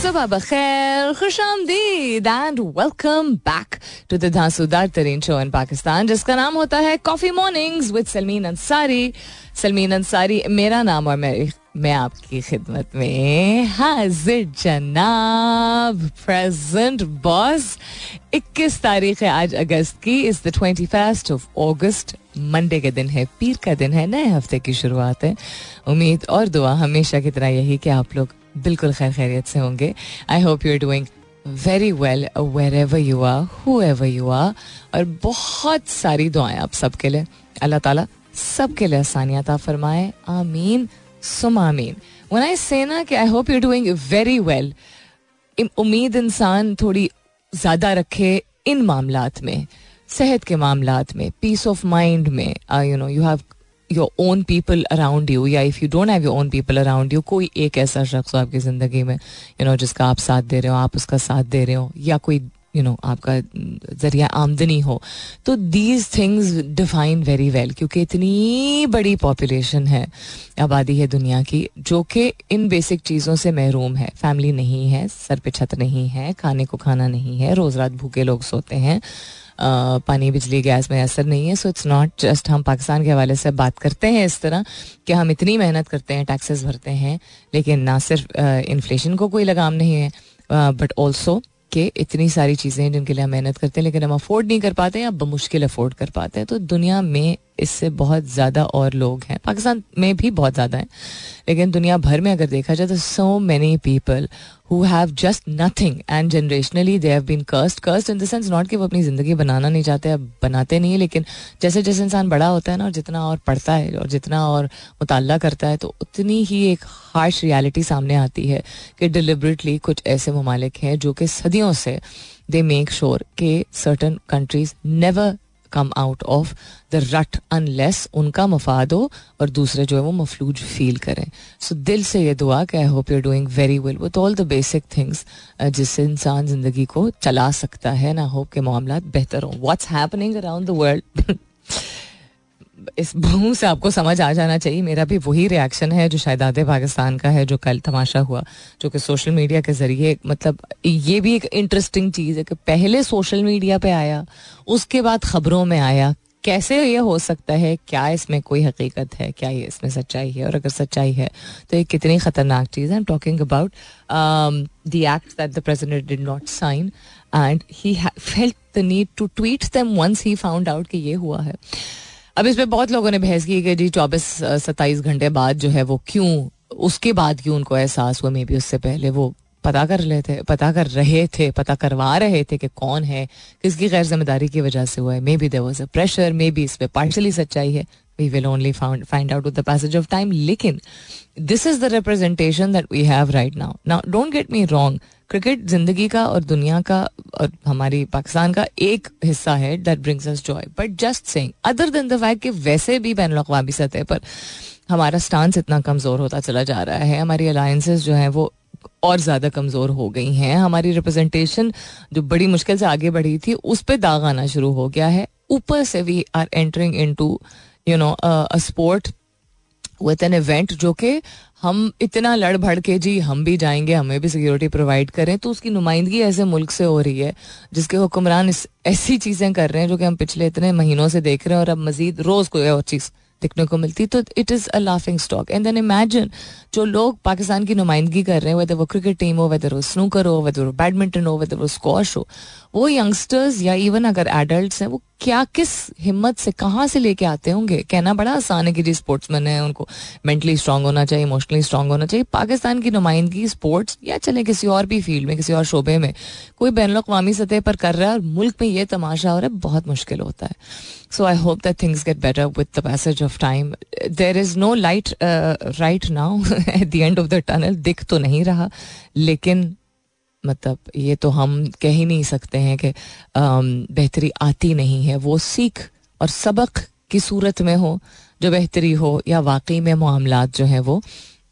सुबह बखैर खुश आमदीद and welcome back to the तरीन शो इन पाकिस्तान जिसका नाम होता है coffee mornings with Salmeen Ansari Salmeen Ansari मेरा नाम और मेरी मैं आपकी खिदमत में हाजिर जनाब प्रेजेंट बॉस 21 तारीख है आज अगस्त की इस the twenty first of August Monday के दिन है पीर का दिन है नए हफ़्ते की शुरुआत है उम्मीद और दुआ हमेशा की तरह यही कि आप लोग बिल्कुल खैर खैरियत से होंगे। I hope you are doing very well wherever you are whoever you are और बहुत सारी दुआएँ आप सबके लिए। अल्लाह ताला सबके लिए आसानियात फरमाए। आमीन सुमामीन वन आई से ना कि I hope you doing very well उम्मीद इंसान थोड़ी ज़्यादा रखे इन मामलात में, सेहत के मामलात में पीस ऑफ़ माइंड में you know you have your own people around you या if you don't have your own people around you कोई एक ऐसा शख्स हो आपकी ज़िंदगी में यू नो जिसका आप साथ दे रहे हो, आप उसका साथ दे रहे हो, या कोई यू नो आपका ज़रिया आमदनी हो तो these things define very well क्योंकि इतनी बड़ी पॉपुलेशन है, आबादी है दुनिया की, जो कि इन बेसिक चीज़ों से महरूम है। फैमिली नहीं है, सर पे छत नहीं है, खाने को खाना नहीं है, रोज़ रात भूखे लोग सोते हैं पानी, बिजली, गैस में असर नहीं है। सो इट्स नॉट जस्ट हम पाकिस्तान के हवाले से बात करते हैं इस तरह कि हम इतनी मेहनत करते हैं टैक्सेस भरते हैं, लेकिन ना सिर्फ़ इन्फ्लेशन को कोई लगाम नहीं है बट ऑल्सो कि इतनी सारी चीज़ें हैं जिनके लिए हम मेहनत करते हैं, लेकिन हम अफोर्ड नहीं कर पाते या बमुश्किल अफोर्ड कर पाते हैं। तो दुनिया में इससे बहुत ज़्यादा और लोग हैं। पाकिस्तान में भी बहुत ज़्यादा हैं, लेकिन दुनिया भर में अगर देखा जाए तो so many people who have just nothing and generationally they have been cursed cursed in the sense not कि वो अपनी ज़िंदगी बनाना नहीं चाहते, अब बनाते नहीं है, लेकिन जैसे जैसे इंसान बड़ा होता है ना, और जितना और पढ़ता है, और जितना और मुताल करता है तो उतनी ही एक हार्श रियलिटी सामने आती है कि डिलिबरेटली कुछ ऐसे ममालिक हैं जो कि सदियों से दे मेक श्योर के certain countries never come out of the rut unless उनका मफाद हो और दूसरे जो है वो मफलूज फील करें। सो so, दिल से ये दुआ कि I hope you're doing very well with all the basic things जिससे इंसान ज़िंदगी को चला सकता है। ना होप के मामला बेहतर हों। What's happening around the world इस भूम से आपको समझ आ जाना चाहिए। मेरा भी वही रिएक्शन है जो शायद आधे पाकिस्तान का है, जो कल तमाशा हुआ, जो कि सोशल मीडिया के ज़रिए मतलब ये भी एक इंटरेस्टिंग चीज़ है कि पहले सोशल मीडिया पे आया, उसके बाद खबरों में आया। कैसे ये हो सकता है? क्या इसमें कोई हकीकत है? क्या ये इसमें सच्चाई है? और अगर सच्चाई है तो ये कितनी खतरनाक चीज़ है। Am talking about the act that the president did not sign and he felt the need to tweet them once he found out कि ये हुआ है। अब इस पर बहुत लोगों ने बहस की कि जी चौबीस सत्ताईस घंटे बाद जो है वो क्यों, उसके बाद क्यों उनको एहसास हुआ? मे बी उससे पहले वो पता कर थे, पता कर रहे थे, पता करवा रहे थे कि कौन है, किसकी गैर ज़िम्मेदारी की वजह से हुआ है। Maybe there was a pressure maybe इस पर पार्शली सच्चाई है। We will only find out with the passage of time लेकिन this is the representation that we have right now now don't get me wrong cricket ज़िंदगी का और दुनिया का और हमारी पाकिस्तान का एक हिस्सा है that brings us joy but just saying other than the fact कि वैसे भी बैन अवी सतह पर हमारा स्टांस इतना कमज़ोर होता चला जा रहा है, हमारी अलायंसेस जो हैं वो और ज़्यादा कमज़ोर हो गई हैं, हमारी रिप्रेजेंटेशन जो बड़ी मुश्किल से आगे बढ़ी थी, उस पर दाग आना शुरू हो गया है। ऊपर से we are entering into you know sport with an event जो कि हम इतना लड़ भड़ के, जी, हम भी जाएँगे, हमें भी सिक्योरिटी प्रोवाइड करें तो उसकी नुमाइंदगी ऐसे मुल्क से हो रही है, जिसके हुक्मरान ऐसी चीज़ें कर रहे हैं जो कि हम पिछले इतने महीनों से देख रहे हैं और अब मजीद रोज़ कोई और चीज़ दिखने को मिलती तो it is a laughing stock and then imagine जो लोग पाकिस्तान की नुमाइंदगी कर रहे हैं वेदर वो क्रिकेट टीम हो वेदर वो स्नूकर हो वेदर वो बैडमिंटन हो वेदर वो स्कॉश हो, वो यंगस्टर्स या इवन अगर एडल्ट हैं, वो क्या, किस हिम्मत से, कहाँ से लेके आते होंगे? कहना बड़ा आसान है कि जी स्पोर्ट्समैन है, उनको मेंटली स्ट्रांग होना चाहिए इमोशनली स्ट्रांग होना चाहिए। पाकिस्तान की नुमाइंदगी स्पोर्ट्स या चले किसी और भी फ़ील्ड में, किसी और शोबे में, कोई बैन अवी सतह पर कर रहा है और मुल्क में ये तमाशा हो रहा है, बहुत मुश्किल होता है। So I hope that things get better with the passage of time there is no light right now at the end of the tunnel दिख तो नहीं रहा, लेकिन मतलब ये तो हम कह ही नहीं सकते हैं कि बेहतरी आती नहीं है। वो सीख और सबक की सूरत में हो, जो बेहतरी हो, या वाकई में मामला जो हैं वो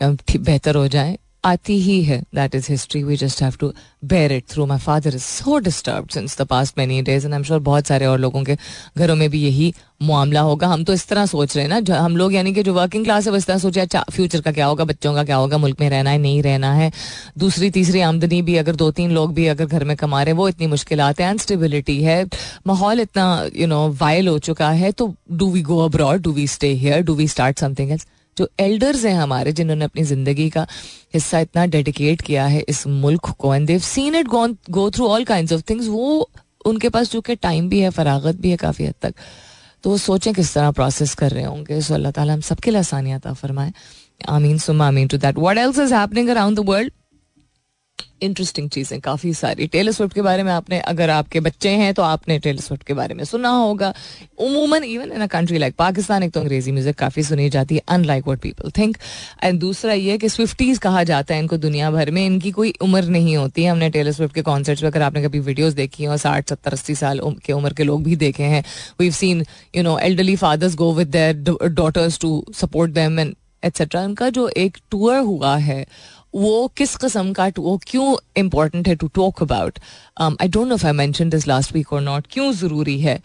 बेहतर हो जाए। आती ही है। That is history we just have to bear it through my father is so disturb since the past many days and I am sure बहुत सारे और लोगों के घरों में भी यही मामला होगा। हम तो इस तरह सोच रहे हैं ना। हम लोग यानी कि जो वर्किंग क्लास है वो इस तरह सोचे अच्छा फ्यूचर का क्या होगा? बच्चों का क्या होगा? मुल्क में रहना है, नहीं रहना है? दूसरी, तीसरी आमदनी भी अगर दो तीन लोग भी अगर घर में कमा रहे हैं, वो इतनी मुश्किल है। अनस्टेबिलिटी है। माहौल इतना यू नो वायल हो चुका है। तो do we go abroad do we stay here do we start something else जो एल्डर्स हैं हमारे, जिन्होंने अपनी ज़िंदगी का हिस्सा इतना डेडिकेट किया है इस मुल्क को and they've seen it go through all kind of things वो उनके पास चूँकि टाइम भी है, फरागत भी है काफ़ी हद तक तो वो सोचें किस तरह प्रोसेस कर रहे होंगे। सो अल्लाह ताला हम सबके लिए आसानियात फरमाए। आमीन सुमा आमीन to that what else is happening around the world interesting चीज़ें, काफ़ी सारी। टेलर स्विफ्ट के बारे में आपने, अगर आपके बच्चे हैं तो आपने टेलर स्विफ्ट के बारे में सुना होगा। उमूमन even in a country like Pakistan एक तो अंग्रेज़ी म्यूज़िक काफ़ी सुनी जाती है unlike what people think and दूसरा ये कि स्विफ्टीज कहा जाता है, इनको दुनिया भर में इनकी कोई उम्र नहीं होती है। हमने टेलर स्विफ्ट के कॉन्सर्ट्स में अगर आपने कभी वीडियोज़ देखी है और साठ, सत्तर, अस्सी साल के उम्र के लोग भी देखे हैं। We seen you know elderly fathers go with daughters to support them and etcetera उनका जो एक टूर हुआ है वो किस किस्म का वो क्यों इम्पोर्टेंट है to talk about I don't know if I mention this last week और नॉट क्यों ज़रूरी है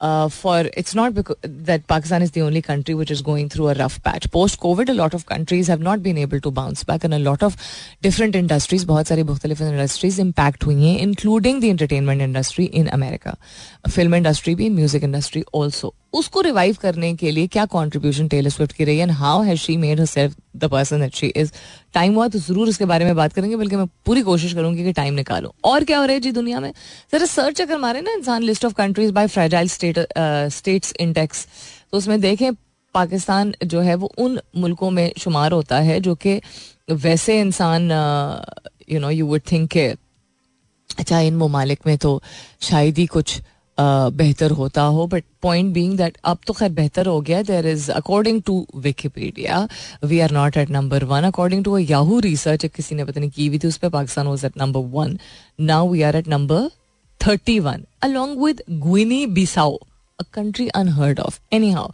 uh, it's not because that Pakistan is the only country which is going through a rough patch. Post COVID, a lot of countries have not been able to bounce back, and a lot of different industries, बहुत सारी मुख्तलिफ़ industries impact हुई हैं, including the entertainment industry in America, film industry भी, music industry also. उसको revive करने के लिए क्या कॉन्ट्रीब्यूशन टेलर स्विफ्ट की रही and how has she made self the person that she is time हुआ तो ज़रूर इसके बारे में बात करेंगे, बल्कि मैं पूरी कोशिश करूँगी कि टाइम निकालो। और क्या हो रहा है जी दुनिया में? जरा सर्च अगर मारे ना इंसान list of countries by fragile state states index तो उसमें देखें, पाकिस्तान जो है वो उन मुल्कों में शुमार होता है जो कि वैसे इंसान you know you would think अच्छा इन ममालिक में तो शायद ही कुछ बेहतर होता हो बट पॉइंट बीइंग दैट अब तो खैर बेहतर हो गया there is according to Wikipedia we are not at number one according to Yahoo research किसी ने पता नहीं की हुई थी, उस पर Pakistan was at number one now we are at number thirty one along with Guinea Bissau a country unheard of anyhow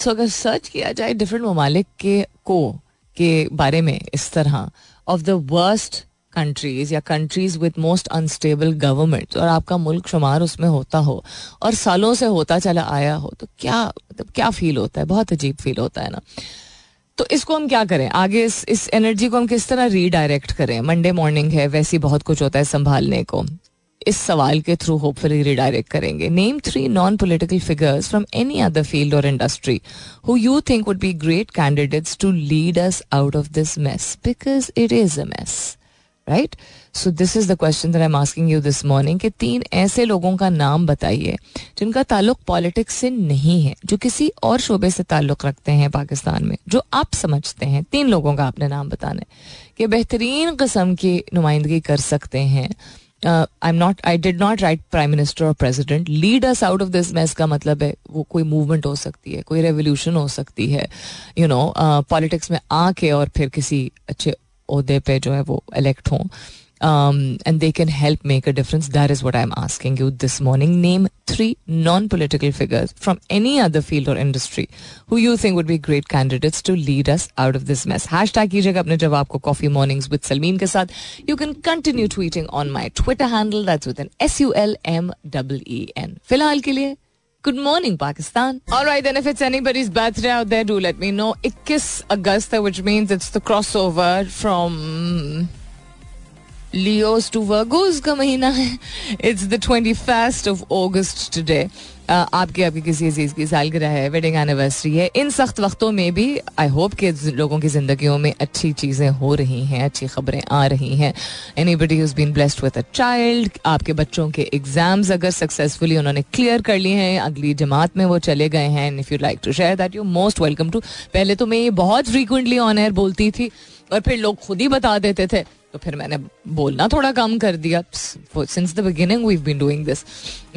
so अगर सर्च किया जाए डिफरेंट ममालिक के को, के बारे में, इस तरह ऑफ़ द वर्स्ट कंट्रीज़ या countries with most unstable government और आपका मुल्क शुमार उसमें होता हो और सालों से होता चला आया हो तो क्या मतलब क्या फील होता है? बहुत अजीब फील होता है ना। तो इसको हम क्या करें? आगे इस इस एनर्जी को हम किस तरह रीडायरेक्ट करें? मंडे मॉर्निंग है, वैसे बहुत कुछ होता है संभालने को। इस सवाल के थ्रू होपफुली रिडायरेक्ट करेंगे। Name three non political figures from any other field और industry who you think would be great candidates to lead us out of this mess because it is a mess right so this is the question that I am asking you this morning कि तीन ऐसे लोगों का नाम बताइए, जिनका ताल्लुक politics से नहीं है, जो किसी और शोबे से ताल्लुक रखते हैं पाकिस्तान में, जो आप समझते हैं, तीन लोगों का आपने नाम बताना है कि बेहतरीन कस्म की नुमाइंदगी कर सकते हैं। I am not I did not write prime minister और president lead out of this mess का मतलब है, वो कोई मूवमेंट हो सकती है, कोई रेवोल्यूशन हो सकती है। यू नो पॉलिटिक्स में आके और फिर किसी अच्छे अहदे पे जो है वो इलेक्ट हों। And they can help make a difference that is what I am asking you this morning name three non political figures from any other field और industry who you think would be great candidates to lead us out of this mess hashtag कीजिएगा अपने जवाब को coffee mornings with Salmeen के साथ you can continue tweeting on my Twitter handle that's with N S U L M double E N फ़िलहाल के लिए Good morning, Pakistan. All right, then, if it's anybody's birthday out there, do let me know. 21 Augusta, which means it's the crossover from Leo's to Virgo's का महीना है. It's the 21st of August today. आपके आपके किसी अज़ीज़ की सालगिरह है wedding anniversary है। इन सख्त वक्तों में भी आई होप कि लोगों की जिंदगियों में अच्छी चीज़ें हो रही हैं, अच्छी खबरें आ रही हैं। Anybody is been blessed with a child आपके बच्चों के एग्ज़ाम्स अगर सक्सेसफुली उन्होंने क्लियर कर लिए हैं, अगली जमात में वो चले गए हैं। If you like to share that you most welcome to पहले तो मैं ये बहुत फ्रीकुंटली ऑन एयर बोलती थी और फिर लोग खुद ही बता देते थे। तो फिर मैंने बोलना थोड़ा कम कर दिया। Since the beginning we been doing this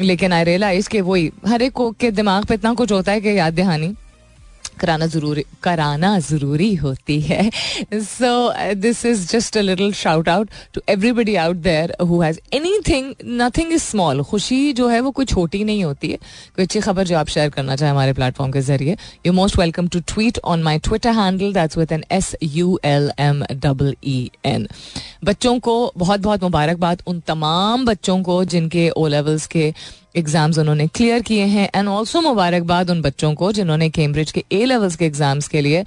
लेकिन आई रियलाइज़ कि वही, हर एक को, के दिमाग पे इतना कुछ होता है कि याद दहानी। कराना ज़रूरी, कराना ज़रूरी होती है। So this is just a little shout out to everybody out there who has anything nothing is small खुशी जो है वो कोई छोटी नहीं होती है। कोई अच्छी खबर जो आप शेयर करना चाहें हमारे प्लेटफॉर्म के ज़रिए you most welcome to tweet on my Twitter handle that's with N S U L M double E N बच्चों को बहुत बहुत मुबारकबाद। उन तमाम बच्चों को जिनके ओ लेवल्स के एग्ज़ाम्स उन्होंने क्लियर किए हैं एंड ऑल्सो मुबारकबाद उन बच्चों को जिन्होंने कैम्ब्रिज के ए लेवल्स के एग्ज़ाम्स के लिए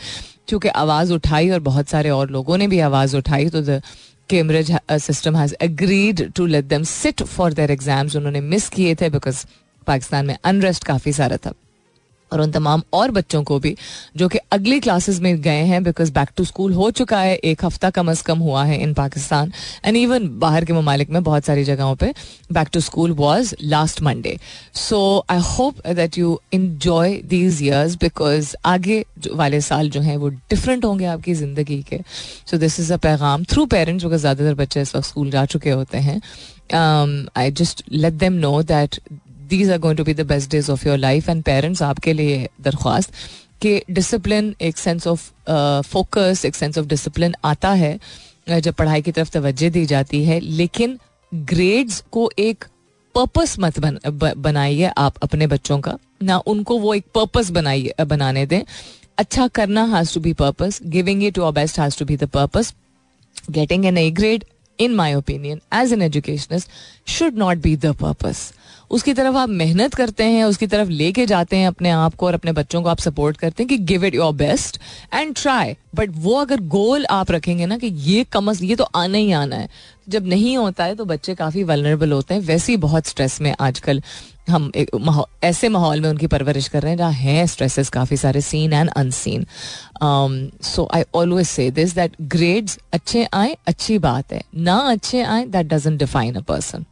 चूँकि आवाज़ उठाई और बहुत सारे और लोगों ने भी आवाज़ उठाई तो Cambridge system has agreed to let them sit for their exams उन्होंने मिस किए थे बिकॉज़ पाकिस्तान में अनरेस्ट काफ़ी सारा था। और उन तमाम और बच्चों को भी, जो कि अगली क्लासेस में गए हैं बिकॉज़ बैक टू स्कूल हो चुका है, एक हफ़्ता कम अज कम हुआ है इन पाकिस्तान एंड इवन बाहर के ममालिक में बहुत सारी जगहों पर back to school was last Monday so I hope that you enjoy these years because आगे वाले साल जो हैं, वो डिफरेंट होंगे आपकी ज़िंदगी के। सो दिस इज़ अ पैगाम थ्रू पेरेंट्स बिकॉज़ ज़्यादातर बच्चे इस वक्त स्कूल जा चुके होते हैं। I just let them know that these are going to be the best days of your life and parents आपके लिए दरख्वास्त कि डिसिप्लिन एक सेंस ऑफ़ फोकस एक सेंस ऑफ़ डिसिप्लिन आता है जब पढ़ाई की तरफ़ तवज्जो दी जाती है लेकिन ग्रेड्स को एक पर्पस मत बन, बनाइए आप अपने बच्चों का ना उनको वो एक पर्पस बनाइए बनाने दें अच्छा करना has to be purpose giving it your best has to be the purpose getting an A grade in my opinion as an educationist should not be the purpose उसकी तरफ़ आप मेहनत करते हैं, उसकी तरफ़ लेके जाते हैं अपने आप को और अपने बच्चों को आप सपोर्ट करते हैं कि give it your best and try but वो अगर गोल आप रखेंगे ना कि ये कम अज, ये तो आना ही आना है। जब नहीं होता है तो बच्चे काफ़ी वलनरेबल होते हैं, वैसे ही बहुत स्ट्रेस में आजकल। हम एक ऐसे माहौल में उनकी परवरिश कर रहे हैं जहाँ हैं स्ट्रेसेस काफ़ी सारे seen and unseen so I always say this that grades अच्छे आए, अच्छी बात है। ना अच्छे आए that doesn't define a person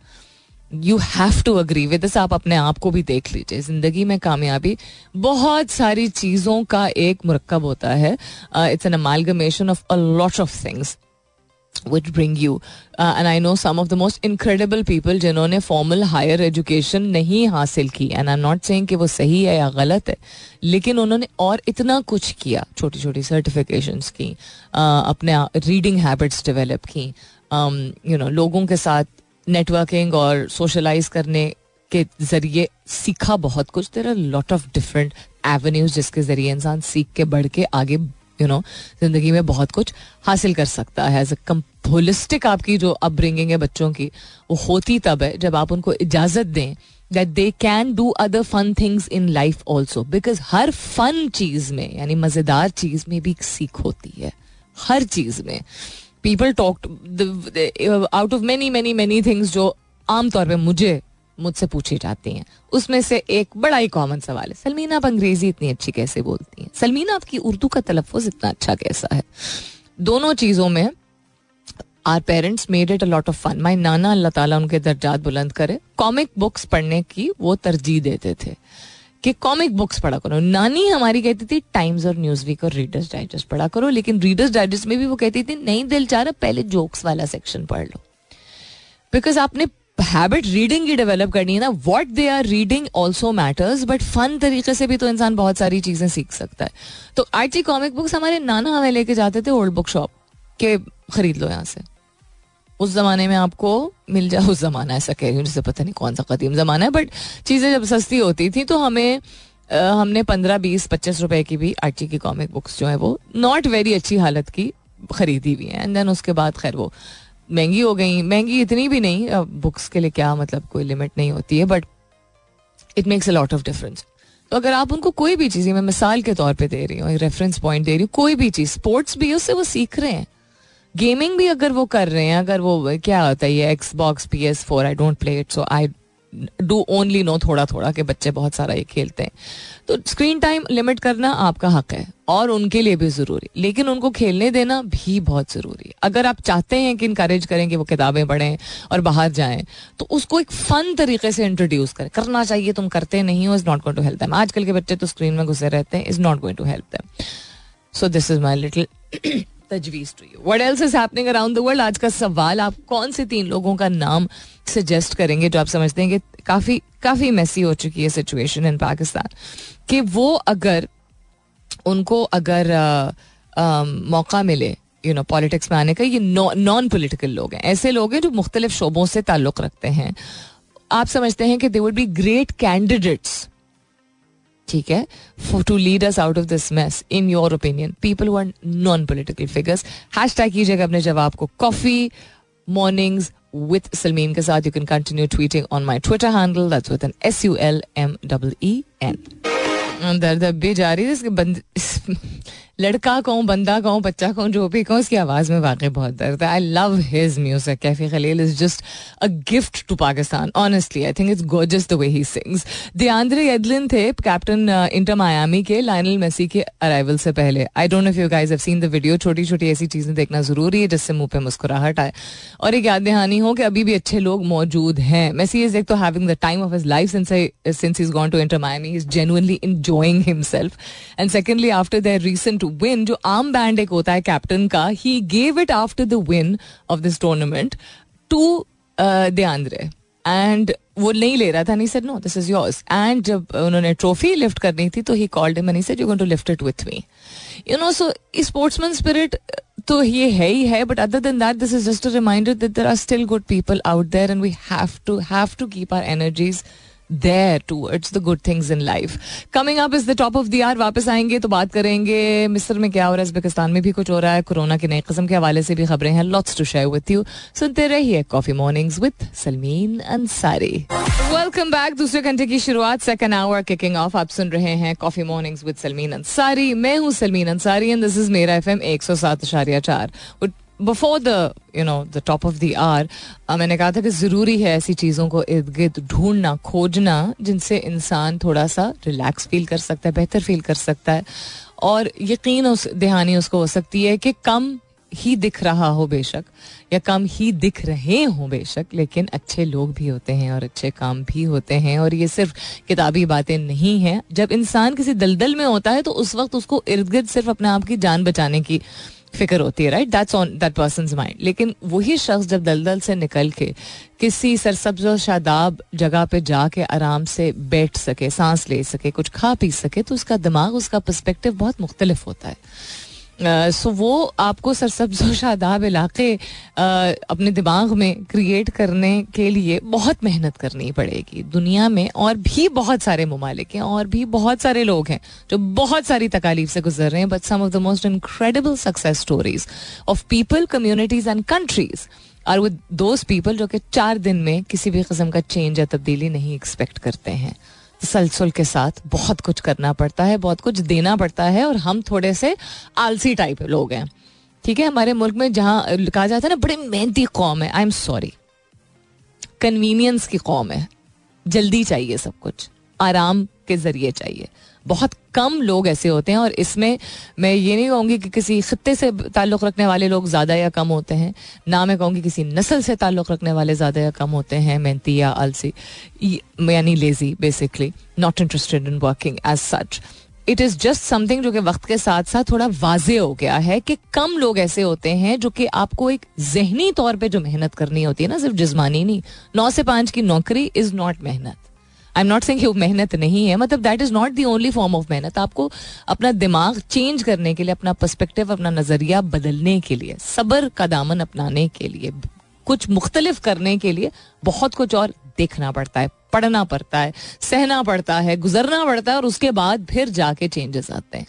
you have to agree with this आप अपने आप को भी देख लीजिए। ज़िंदगी में कामयाबी बहुत सारी चीज़ों का एक मुरक्ब होता है। It's an amalgamation of a lot of things which bring you and I know some of the most incredible people जिन्होंने फॉर्मल हायर एजुकेशन नहीं हासिल की. And I am not saying कि वो सही है या गलत है. लेकिन उन्होंने और इतना कुछ किया. छोटी छोटी सर्टिफिकेशंस की. Uh, अपने रीडिंग हैबिट्स डेवलप की. यू um, नो लोगों के साथ नेटवर्किंग और सोशलाइज करने के ज़रिए सीखा बहुत कुछ. There lot of different avenues जिसके ज़रिए इंसान सीख के बढ़ के आगे यू नो ज़िंदगी में बहुत कुछ हासिल कर सकता है. एज अ होलिस्टिक आपकी जो अपब्रिंगिंग है बच्चों की, वो होती तब है जब आप उनको इजाज़त दें that they can do other fun things in life also because her fun चीज़ में, यानी मज़ेदार चीज़ में भी सीख होती है. हर चीज़ में. People talk out of many many many things जो आमतौर पर मुझे मुझसे पूछी जाती हैं। उसमें से एक बड़ा ही कॉमन सवाल है। सलमीना, आप अंग्रेज़ी इतनी अच्छी कैसे बोलती हैं? सलमीना, आपकी उर्दू का तलफ़ इतना अच्छा कैसा है? दोनों चीज़ों में our parents made it a lot of fun my नाना, अल्लाह ताला उनके दर्जात बुलंद करे कॉमिक बुक्स पढ़ने की वो तरजीह देते थे कि कॉमिक बुक्स पढ़ा करो। नानी हमारी कहती थी टाइम्स और न्यूज़ वीक और रीडर्स डाइजेस्ट पढ़ा करो, लेकिन रीडर्स डाइजेस्ट में भी वो कहती थी, नहीं, दिल चाह रहा, पहले जोक्स वाला सेक्शन पढ़ लो। बिकॉज़ आपने हैबिट रीडिंग की डेवलप करनी है ना what they are reading also matters but fun तरीके से भी तो इंसान बहुत सारी चीज़ें सीख सकता है। तो आर्ची कॉमिक बुक्स हमारे नाना हमें लेके जाते थे ओल्ड बुक शॉप के खरीद लो यहाँ से। उस जमाने में आपको मिल जाए उस जमाना ऐसा कह रही हूँ जिसे पता नहीं कौन सा कदीम जमाना है बट चीज़ें जब सस्ती होती थी तो हमें आ, हमने पंद्रह बीस पच्चीस रुपए की भी आर्ची की कॉमिक बुक्स जो है वो नॉट वेरी अच्छी हालत की खरीदी हुई है। एंड देन उसके बाद खैर वो महँगी हो गई, महँगी इतनी भी नहीं बुक्स के लिए क्या मतलब कोई लिमिट नहीं होती है but it makes a lot of difference तो अगर आप उनको कोई भी चीज़, मैं मिसाल के तौर पे दे रही हूँ रेफरेंस पॉइंट दे रही हूँ, कोई भी चीज़ स्पोर्ट्स भी, उससे वो सीख रहे हैं। गेमिंग भी अगर वो कर रहे हैं, अगर वो, क्या होता है ये Xbox P S four I don't play it so I do only know थोड़ा थोड़ा कि बच्चे बहुत सारा ये खेलते हैं। तो स्क्रीन टाइम लिमिट करना आपका हक है और उनके लिए भी ज़रूरी। लेकिन उनको खेलने देना भी बहुत ज़रूरी है। अगर आप चाहते हैं कि इनकरेज करें कि वो किताबें पढ़ें और बाहर जाएँ तो उसको एक फ़न तरीके से इंट्रोड्यूस करें। करना चाहिए, तुम करते नहीं हो is not going to help them आजकल के बच्चे तो स्क्रीन में घुसे रहते हैं is not going to help them so this is my little तजवीज to you what else is happening around the world आज का सवाल, आप कौन से तीन लोगों का नाम सजेस्ट करेंगे जो आप समझते हैं कि काफ़ी काफ़ी मैसी हो चुकी है सिचुएशन इन पाकिस्तान कि वो अगर उनको अगर आ, आ, मौका मिले यू नो पॉलिटिक्स में आने का ये नॉन पोलिटिकल लोग हैं। ऐसे लोग हैं जो मुख्तलिफ़ शोबों से ताल्लुक रखते हैं। आप समझते हैं कि they would be great candidates ठीक है to lead us out of this mess in your opinion people who are non political figures hashtag कीजिएगा अपने जवाब को। Coffee mornings with Salmeen के साथ you can continue tweeting on my Twitter handle that's with an S U L M E E N दर्द अब भी जारी है लड़का कहूँ, बंदा कहूँ, बच्चा कहूँ, जो भी कहूँ, उसकी आवाज़ में वाकई बहुत दर्द है। I love his music Kaifi Khalil is just a gift to Pakistan honestly I think it's gorgeous the way he sings DeAndre Yedlin थे कैप्टन इंटर मायामी के लाइनल मेसी के अराइवल से पहले. I don't know you have seen the video छोटी छोटी ऐसी चीज़ें देखना ज़रूरी है, जिससे मुँह पे मुस्कुराहट आए। और एक याद दहानी हो कि अभी भी अच्छे लोग मौजूद हैं। मेसी इज़ एक तो having the time of his life since is gone to Inter Miami is genuinely enjoying himself and secondly after their recent win जो आर्म बैंड एक होता है कैप्टन का he gave it after the win of this tournament to they and वो नहीं ले रहा था नहीं sir no this is yours and जब उन्होंने ट्रॉफी लिफ्ट करनी थी तो he called him and said you too lift it with me you know so sportsman spirit तो ये है ही है but other than that this is just a reminder that there are still good people out there and we have to have to keep our energies there towards the good things in life coming up is the top of the hour वापस आएँगे तो बात करेंगे मिस्र में क्या हो रहा है, उज्बेकिस्तान में भी कुछ हो रहा है, कोरोना के नए किस्म के हवाले से भी खबरें हैं। Lots to share with you सुनते रहिए coffee mornings with Salmeen Ansari welcome back दूसरे घंटे की शुरुआत सेकंड आवर किकिंग ऑफ़ आप सुन रहे हैं coffee mornings with Salmeen Ansari मैं हूँ Salmeen Ansari and this is मेरा एफ़ एम एक सौ सात चार. Before the you know the top of the hour मैंने कहा था कि ज़रूरी है ऐसी चीज़ों को इर्द गिर्द ढूंढना, खोजना, जिनसे इंसान थोड़ा सा रिलैक्स फील कर सकता है, बेहतर फील कर सकता है। और यकीन उस, दहानी उसको हो सकती है कि कम ही दिख रहा हो बेशक, या कम ही दिख रहे हों बेशक, लेकिन अच्छे लोग भी होते हैं और अच्छे काम भी होते हैं। और ये सिर्फ़ किताबी बातें नहीं हैं। जब इंसान किसी दलदल में होता है तो उस वक्त उसको इर्द गिर्द सिर्फ़ अपने आप की जान बचाने की फ़िक्र होती है right that's on that person mind लेकिन वही शख्स जब दलदल से निकल के किसी सरसब्ज और शादाब जगह पे जाके आराम से बैठ सके, सांस ले सके, कुछ खा पी सके तो उसका दिमाग, उसका पर्सपेक्टिव बहुत मुख्तलिफ़ होता है। सो वो आपको सरसब्ज शादाब इलाके अपने दिमाग में क्रिएट करने के लिए बहुत मेहनत करनी पड़ेगी। दुनिया में और भी बहुत सारे ममालिक हैं और भी बहुत सारे लोग हैं जो बहुत सारी तकालीफ से गुजर रहे हैं but some of the most incredible success stories of people communities and countries और विद दोज पीपल जो कि चार दिन में किसी भी किस्म का चेंज या तब्दीली नहीं एक्सपेक्ट करते हैं। तसलसल के साथ बहुत कुछ करना पड़ता है, बहुत कुछ देना पड़ता है और हम थोड़े से आलसी टाइप लोग हैं। ठीक है? हमारे मुल्क में जहाँ, कहा जाता है ना, बड़े मेहनती कौम है। आई एम सॉरी कन्वीनियंस की कौम है। जल्दी चाहिए सब कुछ। आराम के ज़रिए चाहिए। बहुत कम लोग ऐसे होते हैं और इसमें मैं ये नहीं कहूँगी कि किसी खत्ते से ताल्लुक़ रखने वाले लोग ज़्यादा या कम होते हैं। ना मैं कहूँगी किसी नस्ल से ताल्लुक़ रखने वाले ज़्यादा या कम होते हैं, मेहनती या आलसी। यानी lazy basically not interested in working as such it is just something जो कि वक्त के साथ साथ थोड़ा वाजे हो गया है कि कम लोग ऐसे होते हैं जो कि आपको एक जहनी तौर पे जो मेहनत करनी होती है ना, सिर्फ़ जिसमानी नहीं। नौ से पाँच की नौकरी इज़ नॉट मेहनत। आई एम नॉट सेइंग मेहनत नहीं है मतलब that is not the only form of मेहनत। आपको अपना दिमाग चेंज करने के लिए, अपना पर्सपेक्टिव अपना नज़रिया बदलने के लिए, सबर का दामन अपनाने के लिए, कुछ मुख्तलिफ़ करने के लिए बहुत कुछ और देखना पड़ता है, पढ़ना पड़ता है, सहना पड़ता है, गुजरना पड़ता है और उसके बाद फिर जाके चेंजेस आते हैं।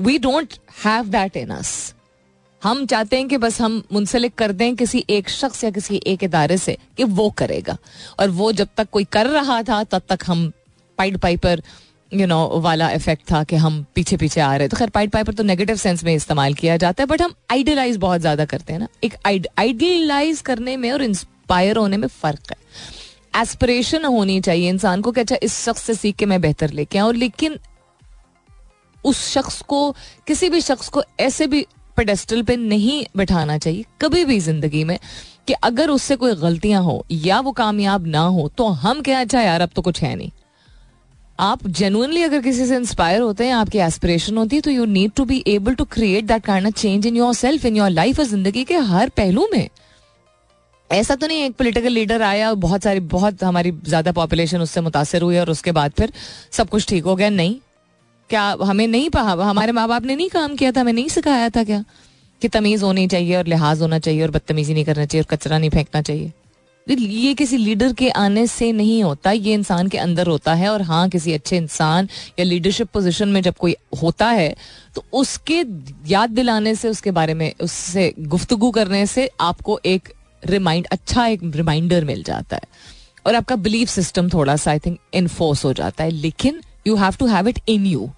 We don't have that in us हम चाहते हैं कि बस हम मुंसलिक कर दें किसी एक शख्स या किसी एक इदारे से कि वो करेगा। और वो जब तक कोई कर रहा था, तब तक हम पाइड पाइपर यू नो वाला इफ़ेक्ट था कि हम पीछे पीछे आ रहे तो खैर, पाइड पाइपर तो नेगेटिव सेंस में इस्तेमाल किया जाता है बट हम आइडियलाइज बहुत ज़्यादा करते हैं ना। एक आइडियलाइज करने में और इंस्पायर होने में फ़र्क है। एस्पिरेशन होनी चाहिए इंसान को कि अच्छा इस शख्स से सीख के मैं बेहतर लेके आऊँ, लेकिन उस शख्स को, किसी भी शख्स को ऐसे भी पेडेस्टल पे नहीं बिठाना चाहिए कभी भी ज़िंदगी में कि अगर उससे कोई गलतियाँ हो या वो कामयाब ना हो तो हम क्या अच्छा यार, अब तो कुछ है नहीं। आप जेनुअनली अगर किसी से इंस्पायर होते हैं, आपकी एस्पिरेशन होती है तो you need to be able to create that kind of change in yourself in your life और ज़िंदगी के हर पहलू में। ऐसा तो नहीं एक पॉलिटिकल लीडर आया और बहुत सारी, बहुत हमारी ज़्यादा पॉपुलेशन उससे मुतासर हुई और उसके बाद फिर सब कुछ ठीक हो गया, नहीं। क्या हमें नहीं पढ़ा? हमारे माँ बाप ने नहीं काम किया था, हमें नहीं सिखाया था क्या? कि तमीज़ होनी चाहिए और लिहाज होना चाहिए और बदतमीजी नहीं करना चाहिए और कचरा नहीं फेंकना चाहिए। ये किसी लीडर के आने से नहीं होता, ये इंसान के अंदर होता है और हाँ किसी अच्छे इंसान या लीडरशिप पोजीशन में जब कोई होता है तो उसके याद दिलाने से, उसके बारे में, उससे गुफ्तगु करने से आपको एक रिमाइंड अच्छा एक रिमाइंडर मिल जाता है। और आपका बिलीफ सिस्टम थोड़ा सा आई थिंक इन्फोर्स हो जाता है। लेकिन you have to have it in you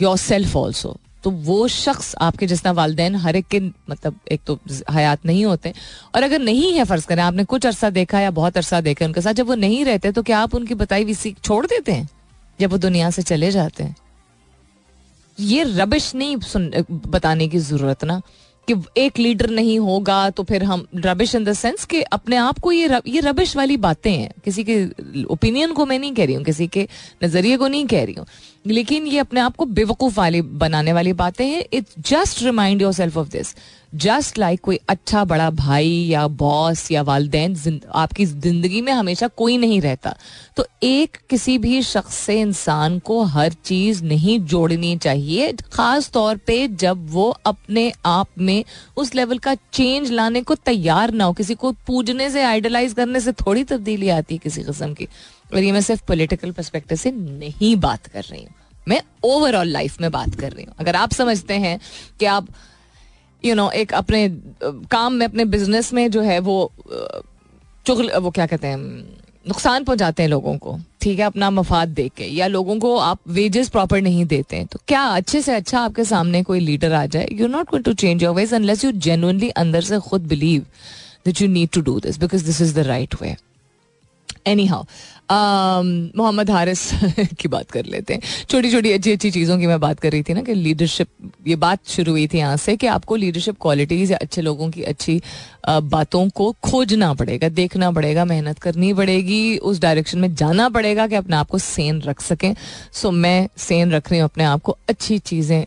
yourself also तो वो शख्स आपके जितना वालदेन हर एक के मतलब एक तो हयात नहीं होते। और अगर नहीं है फ़र्ज़ करें आपने कुछ अरसा देखा या बहुत अरसा देखा उनके साथ जब वो नहीं रहते तो क्या आप उनकी बताई हुई सीख छोड़ देते हैं? जब वो दुनिया से चले जाते हैं। ये रबिश नहीं सुन बताने की ज़रूरत ना कि एक लीडर नहीं होगा तो फिर हम रबिश इन द सेंस कि अपने आप को ये रब, ये रबिश वाली बातें हैं। किसी के ओपिनियन को मैं नहीं कह रही हूँ किसी के नज़रिए को नहीं कह रही हूँ। लेकिन ये अपने आप को बेवकूफ़ वाली बनाने वाली बातें हैं। It's just remind yourself of this just like कोई अच्छा बड़ा भाई या बॉस या वालदेन आपकी ज़िंदगी में हमेशा कोई नहीं रहता। तो एक किसी भी शख्स से इंसान को हर चीज़ नहीं जोड़नी चाहिए, खास तौर पे जब वो अपने आप में उस लेवल का चेंज लाने को तैयार ना हो। किसी को पूजने से आइडलाइज करने से थोड़ी तब्दीली आती है किसी किस्म की। और ये मैं सिर्फ़ पॉलिटिकल परस्पेक्टिव से नहीं बात कर रही हूँ। मैं ओवरऑल लाइफ में बात कर रही हूँ। अगर आप समझते हैं कि आप यू you नो know, एक अपने काम में अपने बिज़नेस में जो है वो चुगल वो क्या कहते हैं नुकसान पहुंचाते हैं लोगों को ठीक है अपना मफाद देख के या लोगों को आप वेजेस प्रॉपर नहीं देते हैं तो क्या अच्छे से अच्छा आपके सामने कोई लीडर आ जाए? You not going to change your ways unless you genuinely अंदर से खुद believe that you need to do this because this is the right way anyhow Mohammad Haris की बात कर लेते हैं। छोटी छोटी अच्छी अच्छी चीज़ों की मैं बात कर रही थी ना कि लीडरशिप ये बात शुरू हुई थी यहाँ से कि आपको लीडरशिप क्वालिटीज़ या अच्छे लोगों की अच्छी बातों को खोजना पड़ेगा, देखना पड़ेगा, मेहनत करनी पड़ेगी, उस डायरेक्शन में जाना पड़ेगा कि अपने आप को सेन रख सकें। सो मैं सेन रख रही हूँ, अपने आप को अच्छी चीज़ें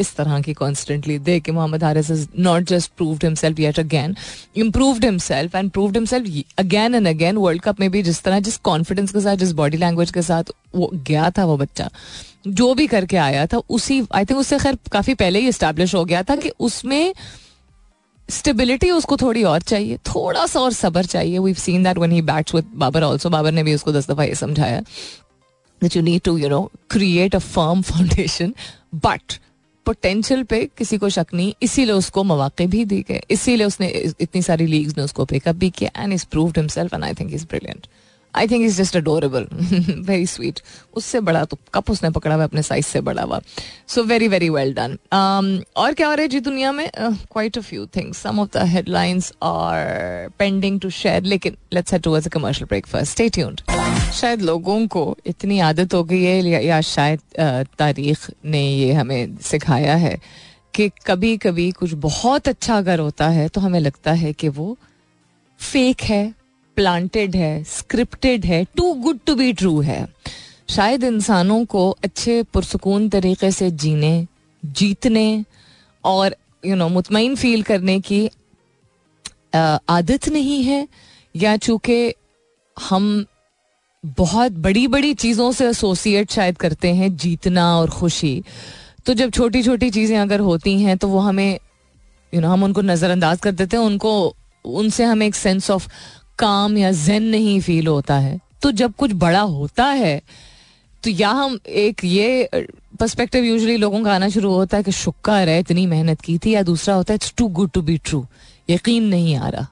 इस तरह की कॉन्स्टेंटली दे कि Mohammad Haris is not just proved himself yet again improved himself and proved himself again and again World Cup में भी जिस तरह, जिस कॉन्फिडेंस के साथ, जिस बॉडी लैंग्वेज के साथ वो गया था वो बच्चा, जो भी करके आया था, उसी आई थिंक उससे खैर काफ़ी पहले ही इस्टेब्लिश हो गया था कि उसमें स्टेबिलिटी उसको थोड़ी और चाहिए, थोड़ा सा और सबर चाहिए। We seen that when he bats with Babar also Babar ने भी उसको दस दफ़ा ये समझाया that you need to you know create a firm foundation but potential पे किसी को शक नहीं, इसीलिए उसको मौके भी दी गए, इसीलिए उसने इतनी सारी लीग्स ने उसको पिकअप भी किया and is proved himself and I think is brilliant I think is just adorable very sweet उससे बड़ा तो कप उसने पकड़ा हुआ, अपने साइज़ से बड़ा हुआ। So very very well done और क्या हो रहा है जी दुनिया में? Quite a few things some of the headlines are pending to share लेकिन let's head towards a commercial break first stay tuned शायद लोगों को इतनी आदत हो गई है या शायद तारीख ने ये हमें सिखाया है कि कभी कभी कुछ बहुत अच्छा अगर होता है तो हमें लगता है कि वो फेक है प्लांटेड है स्क्रिप्टेड है too good to be true है। शायद इंसानों को अच्छे पुरसकून तरीके से जीने, जीतने और यू नो मुतमिन फील करने की आदत नहीं है, या चूँकि हम बहुत बड़ी बड़ी चीज़ों से एसोसिएट शायद करते हैं जीतना और खुशी। तो जब छोटी छोटी चीज़ें अगर होती हैं तो वो हमें यू you नो know, हम उनको नज़रअंदाज कर देते हैं उनको उनसे हमें एक सेंस ऑफ़ काम या जेन नहीं फील होता है। तो जब कुछ बड़ा होता है तो या हम एक ये पर्सपेक्टिव यूजुअली लोगों का आना शुरू होता है कि शुक्र है इतनी मेहनत की थी या दूसरा होता है it's too good to be true यकीन नहीं आ रहा।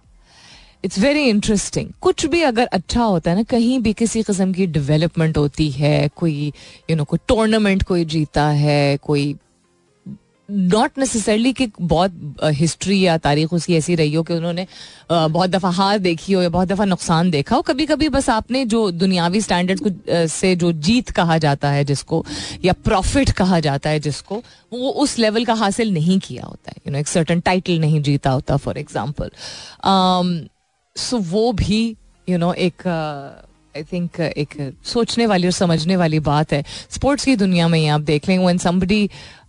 इट्स वेरी इंटरेस्टिंग कुछ भी अगर अच्छा होता है ना, कहीं भी किसी किस्म की डेवलपमेंट होती है, कोई यू नो कोई टूर्नामेंट कोई जीता है, कोई नॉट नेसेसरली कि बहुत हिस्ट्री या तारीख उसकी ऐसी रही हो कि उन्होंने बहुत दफ़ा हार देखी हो या बहुत दफ़ा नुकसान देखा हो कभी कभी बस आपने जो दुनियावी स्टैंडर्ड को से जो जीत कहा जाता है जिसको, या प्रॉफिट कहा जाता है जिसको, वो उस लेवल का हासिल नहीं किया होता है. यू नो एक सर्टन टाइटल नहीं जीता होता फॉर एग्ज़ाम्पल सो वो भी यू नो एक आई थिंक एक सोचने वाली और समझने वाली बात है। स्पोर्ट्स की दुनिया में ही आप देख लें वन समबडी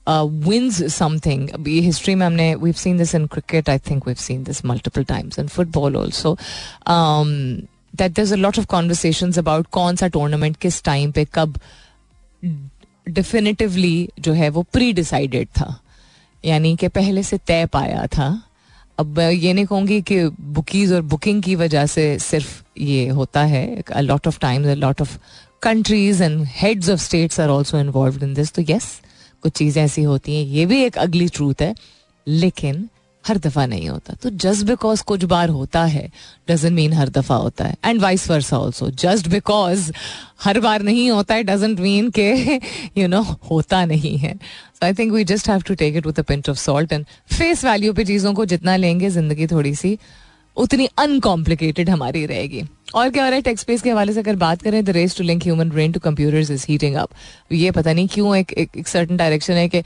विन्स समथिंग ये हिस्ट्री में हमने we seen this in cricket I think we seen this multiple times in football also that there a lot of conversation about कौन सा टूर्नामेंट किस टाइम पे कब डिफिनेटिवली जो है वो प्री डिसाइडेड था। यानी कि पहले से तय पाया था। अब ये नहीं कहूँगी कि बुकीज और बुकिंग की वजह से सिर्फ़ ये होता है। Lot of times lot of countries and heads of states are also involve in this तो यस कुछ चीज़ें ऐसी होती हैं। ये भी एक अगली ट्रूथ है, लेकिन हर दफ़ा नहीं होता। तो जस्ट बिकॉज़ कुछ बार होता है डजेंट मीन हर दफ़ा होता है। And vice versa also just because हर बार नहीं होता है डजेंट मीन के यू नो होता नहीं है। So I think we just have to take it with a pinch of salt and face value पे चीज़ों को जितना लेंगे, ज़िंदगी थोड़ी सी उतनी अनकॉम्प्लिकेटेड हमारी रहेगी। और क्या हो रहा है टेक्स स्पेस के हवाले से अगर बात करें the race to link human brain to computers is heating up ये पता नहीं क्यों एक एक, एक सर्टन डायरेक्शन है कि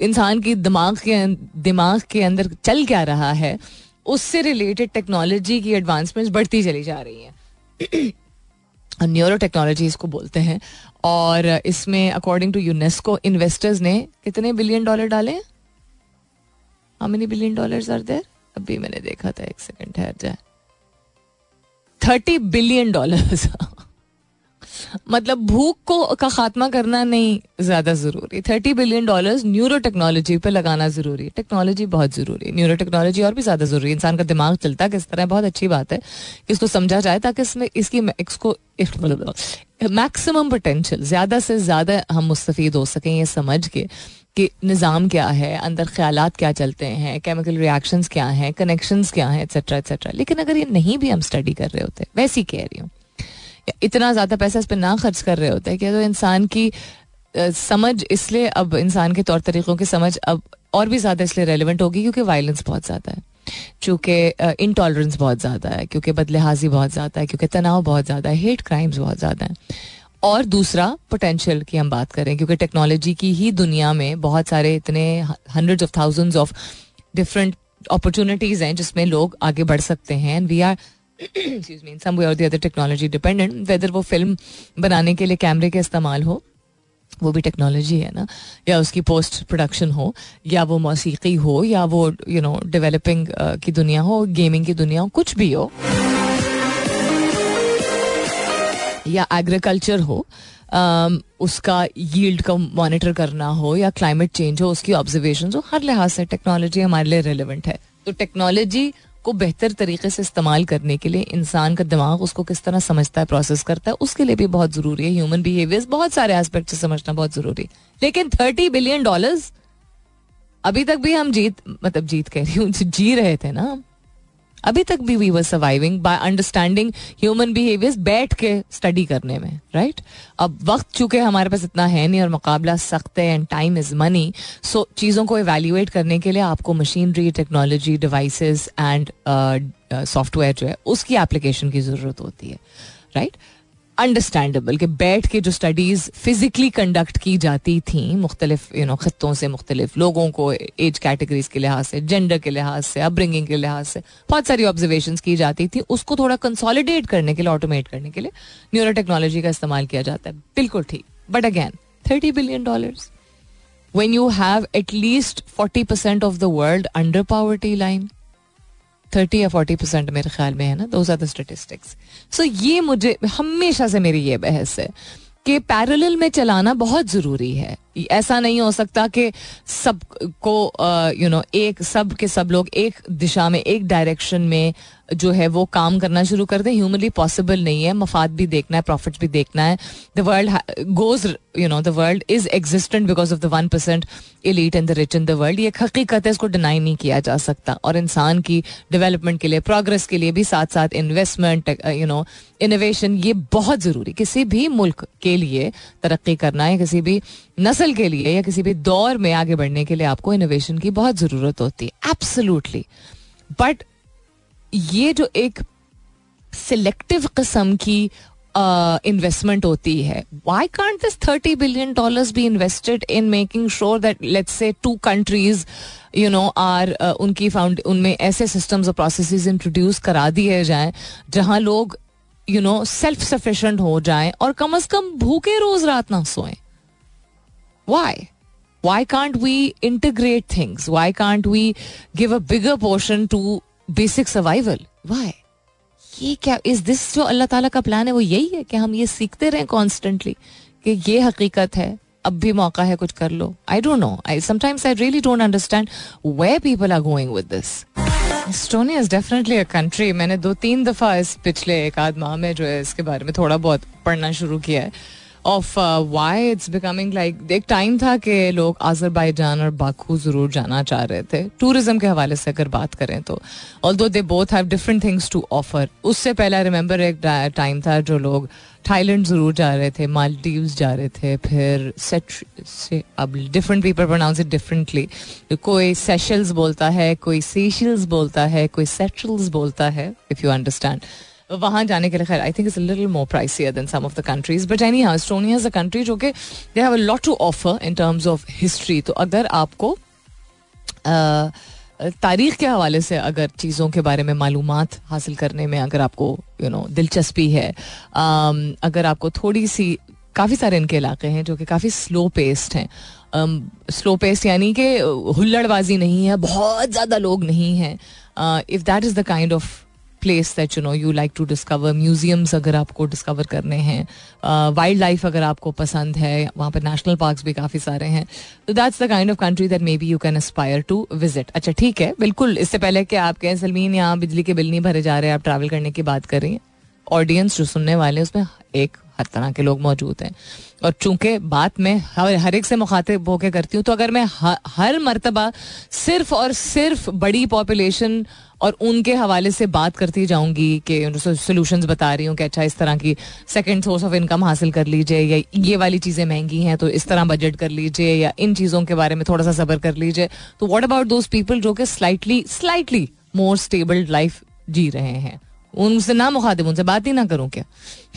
इंसान की दिमाग के दिमाग के अंदर चल क्या रहा है उससे रिलेटेड टेक्नोलॉजी की एडवांसमेंट्स बढ़ती चली जा रही हैं। न्यूरो टेक्नोलॉजी इसको बोलते हैं। और इसमें अकॉर्डिंग टू यूनेस्को इन्वेस्टर्स ने कितने बिलियन डॉलर डाले how many billion dollars are there अभी मैंने देखा था एक सेकंड ठहर जाए थर्टी बिलियन डॉलर्स। मतलब भूख को का खात्मा करना नहीं ज़्यादा ज़रूरी। Thirty billion dollars neurotechnology पर लगाना ज़रूरी। है टेक्नोलॉजी बहुत ज़रूरी। है न्यूरो टेक्नोलॉजी और भी ज़्यादा ज़रूरी। है इंसान का दिमाग चलता किस तरह, बहुत अच्छी बात है कि इसको समझा जाए ताकि इसमें इसकी इसको, मैक्सिमम पोटेंशियल, ज़्यादा से ज़्यादा हम मुस्तफ़ हो सकें ये समझ के। कि निज़ाम क्या है, अंदर ख्याल क्या चलते हैं केमिकल रिएक्शंस क्या हैं कनेक्शंस क्या हैं एक्सेट्रा एक्सेट्रा लेकिन अगर ये नहीं भी हम स्टडी कर रहे होते, वैसी कह रही हूँ। इतना ज़्यादा पैसा इस पर ना खर्च कर रहे होते कि तो इंसान की समझ इसलिए अब इंसान के तौर तरीक़ों की समझ अब और भी ज़्यादा इसलिए रेलिवेंट होगी क्योंकि वायलेंस बहुत ज़्यादा है। चूँकि इंटॉलरेंस बहुत ज़्यादा है, क्योंकि बदलिहाजी बहुत ज़्यादा है, क्योंकि तनाव बहुत ज़्यादा है हेट क्राइम्स बहुत ज़्यादा है। और दूसरा पोटेंशियल की हम बात करें, क्योंकि टेक्नोलॉजी की ही दुनिया में बहुत सारे इतने hundred of thousands of different opportunities हैं जिसमें लोग आगे बढ़ सकते हैं। And we are some way और the other technology dependent whether वो फ़िल्म बनाने के लिए कैमरे के इस्तेमाल हो, वो भी टेक्नोलॉजी है ना, या उसकी पोस्ट प्रोडक्शन हो, या वो मौसीकी हो, या वो यू नो डेवलपिंग की दुनिया हो गेमिंग की दुनिया हो, कुछ भी हो। या एग्रीकल्चर हो Um, उसका यील्ड का मॉनिटर करना हो या क्लाइमेट चेंज हो उसकी ऑब्जर्वेशन हो हर लिहाज से टेक्नोलॉजी हमारे लिए रेलिवेंट है। तो टेक्नोलॉजी को बेहतर तरीके से इस्तेमाल करने के लिए इंसान का दिमाग उसको किस तरह समझता है प्रोसेस करता है उसके लिए भी बहुत ज़रूरी है। ह्यूमन बिहेवियर बहुत सारे एस्पेक्ट से समझना बहुत ज़रूरी है। लेकिन थर्टी बिलियन डॉलर्स अभी तक भी हम जीत मतलब जीत कह रही हूँ जी रहे थे ना अभी तक भी we were surviving by understanding human behaviours बैठ के स्टडी करने में राइट right? अब वक्त चूँकि हमारे पास इतना है नहीं और मुकाबला सख्त है and time is money so चीज़ों को एवेल्यूएट करने के लिए आपको machinery technology devices and software जो है, उसकी एप्लीकेशन की ज़रूरत होती है राइट right? अंडरस्टैंडेबल कि बैठ के जो स्टडीज़ फिजिकली कंडक्ट की जाती थी, मुख्तलिफ़ यू नो खत्ों से मुख्तलिफ़, लोगों को एज कैटेगरीज के लिहाज से जेंडर के लिहाज से अपब्रिंगिंग के लिहाज से, बहुत सारी ऑब्जर्वेशन की जाती थी, उसको थोड़ा कंसोलिडेट करने के लिए ऑटोमेट करने के लिए न्यूरो टेक्नोलॉजी का इस्तेमाल किया जाता है। बिल्कुल ठीक। But again thirty billion dollar when you have at least forty percent of the world under poverty line thirty या फोर्टी परसेंट मेरे ख्याल में है ना? दो ज़्यादा स्टेटिस्टिक्स सो ये मुझे, हमेशा से मेरी ये बहस है कि पैरल में चलाना बहुत ज़रूरी है। ऐसा नहीं हो सकता कि सबको यू नो एक, सब के सब लोग एक दिशा में, एक डायरेक्शन में जो है वो काम करना शुरू कर दें। ह्यूमनली पॉसिबल नहीं है। मफाद भी देखना है प्रॉफिट भी देखना है। The world goes you know the world is existent because of the one percent elite and the rich in the world ये हकीकत है, इसको डिनाई नहीं किया जा सकता। और इंसान की डेवलपमेंट के लिए प्रोग्रेस के लिए भी साथ साथ इन्वेस्टमेंट यू नो इनोवेशन ये बहुत ज़रूरी। किसी भी मुल्क के लिए तरक्की करना है किसी भी नस्ल के लिए या किसी भी दौर में आगे बढ़ने के लिए आपको इनोवेशन की बहुत ज़रूरत होती है। एब्सोल्युटली बट ये जो एक सिलेक्टिव किस्म की इन्वेस्टमेंट uh, होती है why can't this thirty billion dollars be invested in making sure that let's say two countries you know are उनकी फाउंड उनमें ऐसे सिस्टम्स और प्रोसेस इंट्रोड्यूस करा दिए जाएँ जहाँ लोग यू नो सेल्फ सफिशेंट हो जाएँ और कम अज कम भूखे रोज रात ना सोएँ। Why why can't we integrate things? Why can't we give a bigger portion to basic survival? Why? ये क्या इज़ दिस जो अल्लाह ताला का प्लान है, वो यही है कि हम ये सीखते रहें कॉन्स्टेंटली कि ये हकीकत है, अब भी मौका है कुछ कर लो। I don't know I sometimes I really don't understand way people are going with this Estonia is definitely a country मैंने दो तीन दफ़ा इस पिछले एक आध माह में जो है, इसके बारे में थोड़ा बहुत पढ़ना शुरू किया है। Of why it's becoming like एक टाइम था कि लोग आजरबाईजान और बाकू ज़रूर जाना चाह रहे थे। टूरिज़्म के हवाले से अगर बात करें तो। Although they both have different things to offer उससे पहले रिमेंबर एक टाइम था जो लोग थाईलैंड ज़रूर जा रहे थे मालदीव जा रहे थे, फिर सेट से अब different people pronounce it differently कोई सेशल्स बोलता है, कोई सेशल्स बोलता है, कोई सेटल्स बोलता है इफ़ यू अंडरस्टैंड वहाँ जाने के लिए, खैर I think it's little more pricier than some of the countries but anyhow Estonia is a country जो कि they have a lot to offer in terms of history तो अगर आपको तारीख के हवाले से अगर चीज़ों के बारे में मालूम हासिल करने में अगर आपको यू नो दिलचस्पी है अगर आपको थोड़ी सी काफ़ी सारे इनके इलाके हैं जो कि काफ़ी स्लो पेस्ड हैं। स्लो पेस्ट यानी कि हुल्लड़बाजी नहीं है, बहुत ज़्यादा लोग नहीं हैं। If that is the kind of place that you know you like to discover museums अगर आपको डिस्कवर करने हैं वाइल्ड लाइफ अगर आपको पसंद है वहाँ पर नेशनल पार्क भी काफ़ी सारे हैं। तो that's the kind of country that maybe you can aspire to visit अच्छा ठीक है बिल्कुल इससे पहले कि आप कहें सलमीन यहाँ बिजली के बिल नहीं भरे जा रहे आप ट्रैवल करने की बात कर रही हैं। ऑडियंस जो सुनने वाले हैं उसमें एक हर तरह के लोग मौजूद हैं। और चूँकि बात मैं हर, हर एक से मुखातिब होकर करती हूँ तो अगर मैं हर मरतबा सिर्फ़ और सिर्फ़ बड़ी पॉपुलेशन और उनके हवाले से बात करती जाऊँगी कि सोल्यूशन बता रही हूँ कि अच्छा इस तरह की सेकेंड सोर्स ऑफ़ इनकम हासिल कर लीजिए, या ये वाली चीज़ें महँगी हैं तो इस तरह बजट कर लीजिए, या इन चीज़ों के बारे में थोड़ा सा सबर कर लीजिए। तो वॉट अबाउट दोज पीपल जो कि slightly slightly more stable life जी रहे हैं? उनसे ना मुखातिब, उनसे बात ही ना करूँ क्या?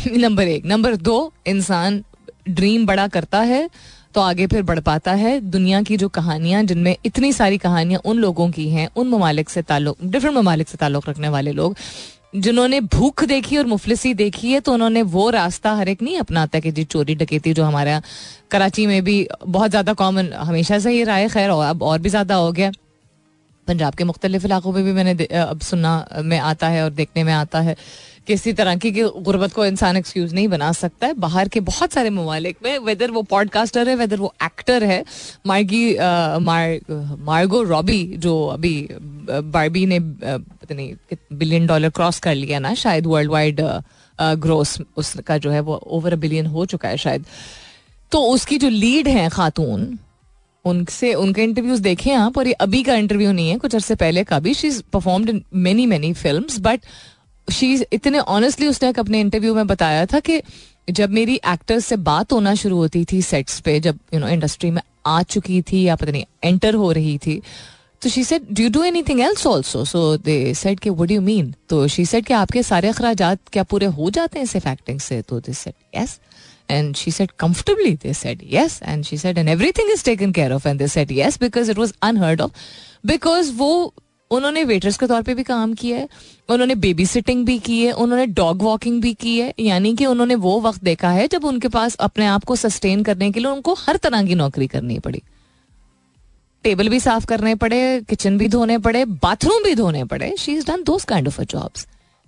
नंबर एक. नंबर दो, इंसान ड्रीम बड़ा करता है तो आगे फिर बढ़ पाता है। दुनिया की जो कहानियाँ, जिनमें इतनी सारी कहानियाँ उन लोगों की हैं, उन ममालिक से ताल्लुक डिफरेंट ममालिक से ताल्लुक रखने वाले लोग, जिन्होंने भूख देखी और मुफलिसी देखी है तो उन्होंने वो रास्ता हर एक नहीं अपनाता कि जी चोरी डकेती जो हमारा कराची में भी बहुत ज़्यादा कॉमन हमेशा से ये राय खैर अब और भी ज़्यादा हो गया। पंजाब के मुख्तलिफ़ इलाकों में भी मैंने अब सुनना में आता है और देखने में आता है किसी तरह की कि गुर्बत को इंसान एक्सक्यूज नहीं बना सकता है। बाहर के बहुत सारे ममालिक में वेदर वो पॉडकास्टर है वेदर वो एक्टर है मार्गी मार, मार्गो रॉबी जो अभी बारबी ने पता नहीं बिलियन डॉलर क्रॉस कर लिया ना शायद वर्ल्ड वाइड ग्रोस उसका जो है वो ओवर अ बिलियन हो चुका है शायद। तो उसकी जो लीड है खातून उनसे, उनके इंटरव्यूज़ देखे आप और ये अभी का इंटरव्यू नहीं है, कुछ अर्से पहले का भी। She is performed in many many film but she इतने ऑनेस्टली उसने एक अपने इंटरव्यू में बताया था कि जब मेरी एक्टर्स से बात होना शुरू होती थी सेट्स पे, जब यू नो इंडस्ट्री में आ चुकी थी या पता नहीं एंटर हो रही थी तो she said do do anything else also so they said के वुड यू मीन तो शी सेड कि, आपके सारे अखराज क्या पूरे हो जाते हैं सिर्फ़ एक्टिंग से? तो this said yes And she said, comfortably? They said, yes. And she said, and everything is taken care of. And they said, yes, because it was unheard of. Because वो उन्होंने वेटर्स के तौर पे भी काम किया है उन्होंने बेबी सिटिंग भी की है उन्होंने डॉग वॉकिंग भी की है यानी कि उन्होंने वो वक्त देखा है जब उनके पास अपने आप को सस्टेन करने के लिए उनको हर तरह की नौकरी करनी पड़ी टेबल भी साफ़ करने पड़े किचन भी धोने पड़े बाथरूम भी धोने पड़े she is done those kind of a jobs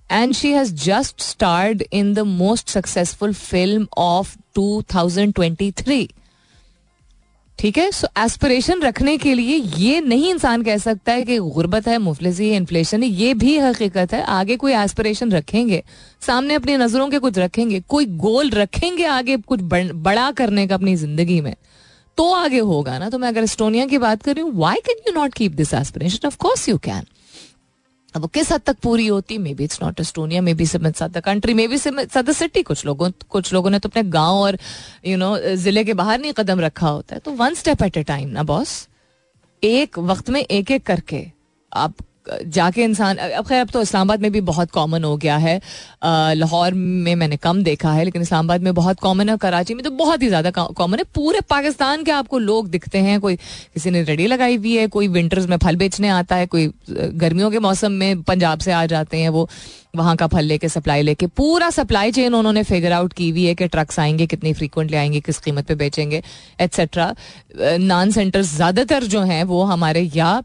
and she has just starred in the most successful film of 2023 ठीक है? सो एस्पिरेशन रखने के लिए ये नहीं इंसान कह सकता है कि गुर्बत है, मुफलसी है इन्फ्लेशन है, ये भी हकीकत है। आगे कोई एस्पिरेशन रखेंगे, सामने अपनी नज़रों के कुछ रखेंगे, कोई गोल रखेंगे आगे कुछ बड़ा करने का अपनी ज़िंदगी में तो आगे होगा ना। तो मैं अगर एस्टोनिया की बात कर रही हूँ why can you not keep this aspiration of course you can अब वो किस हद तक पूरी होती? Maybe it's not Estonia maybe the country maybe the city कुछ लोगों कुछ लोगों ने तो अपने गाँव और यू you नो know, ज़िले के बाहर नहीं कदम रखा होता है। तो one step at a time ना बॉस एक वक्त में एक एक करके आप जाके इंसान, अब खैर, अब तो इस्लामाबाद में भी बहुत कॉमन हो गया है। लाहौर में मैंने कम देखा है, लेकिन इस्लामाबाद में बहुत कॉमन है कराची में तो बहुत ही ज़्यादा कॉमन है। पूरे पाकिस्तान के आपको लोग दिखते हैं, कोई किसी ने रेडी लगाई हुई है, कोई विंटर्स में फल बेचने आता है, कोई गर्मियों के मौसम में पंजाब से आ जाते हैं, वो वहाँ का फल लेके सप्लाई लेके, पूरा सप्लाई चेन उन्होंने फिगर आउट की हुई है कि ट्रक्स आएँगे, कितनी फ्रीक्वेंटली आएँगे, किस कीमत पे बेचेंगे एट्सेट्रा नान सेंटर्स ज़्यादातर जो हैं, वो हमारे या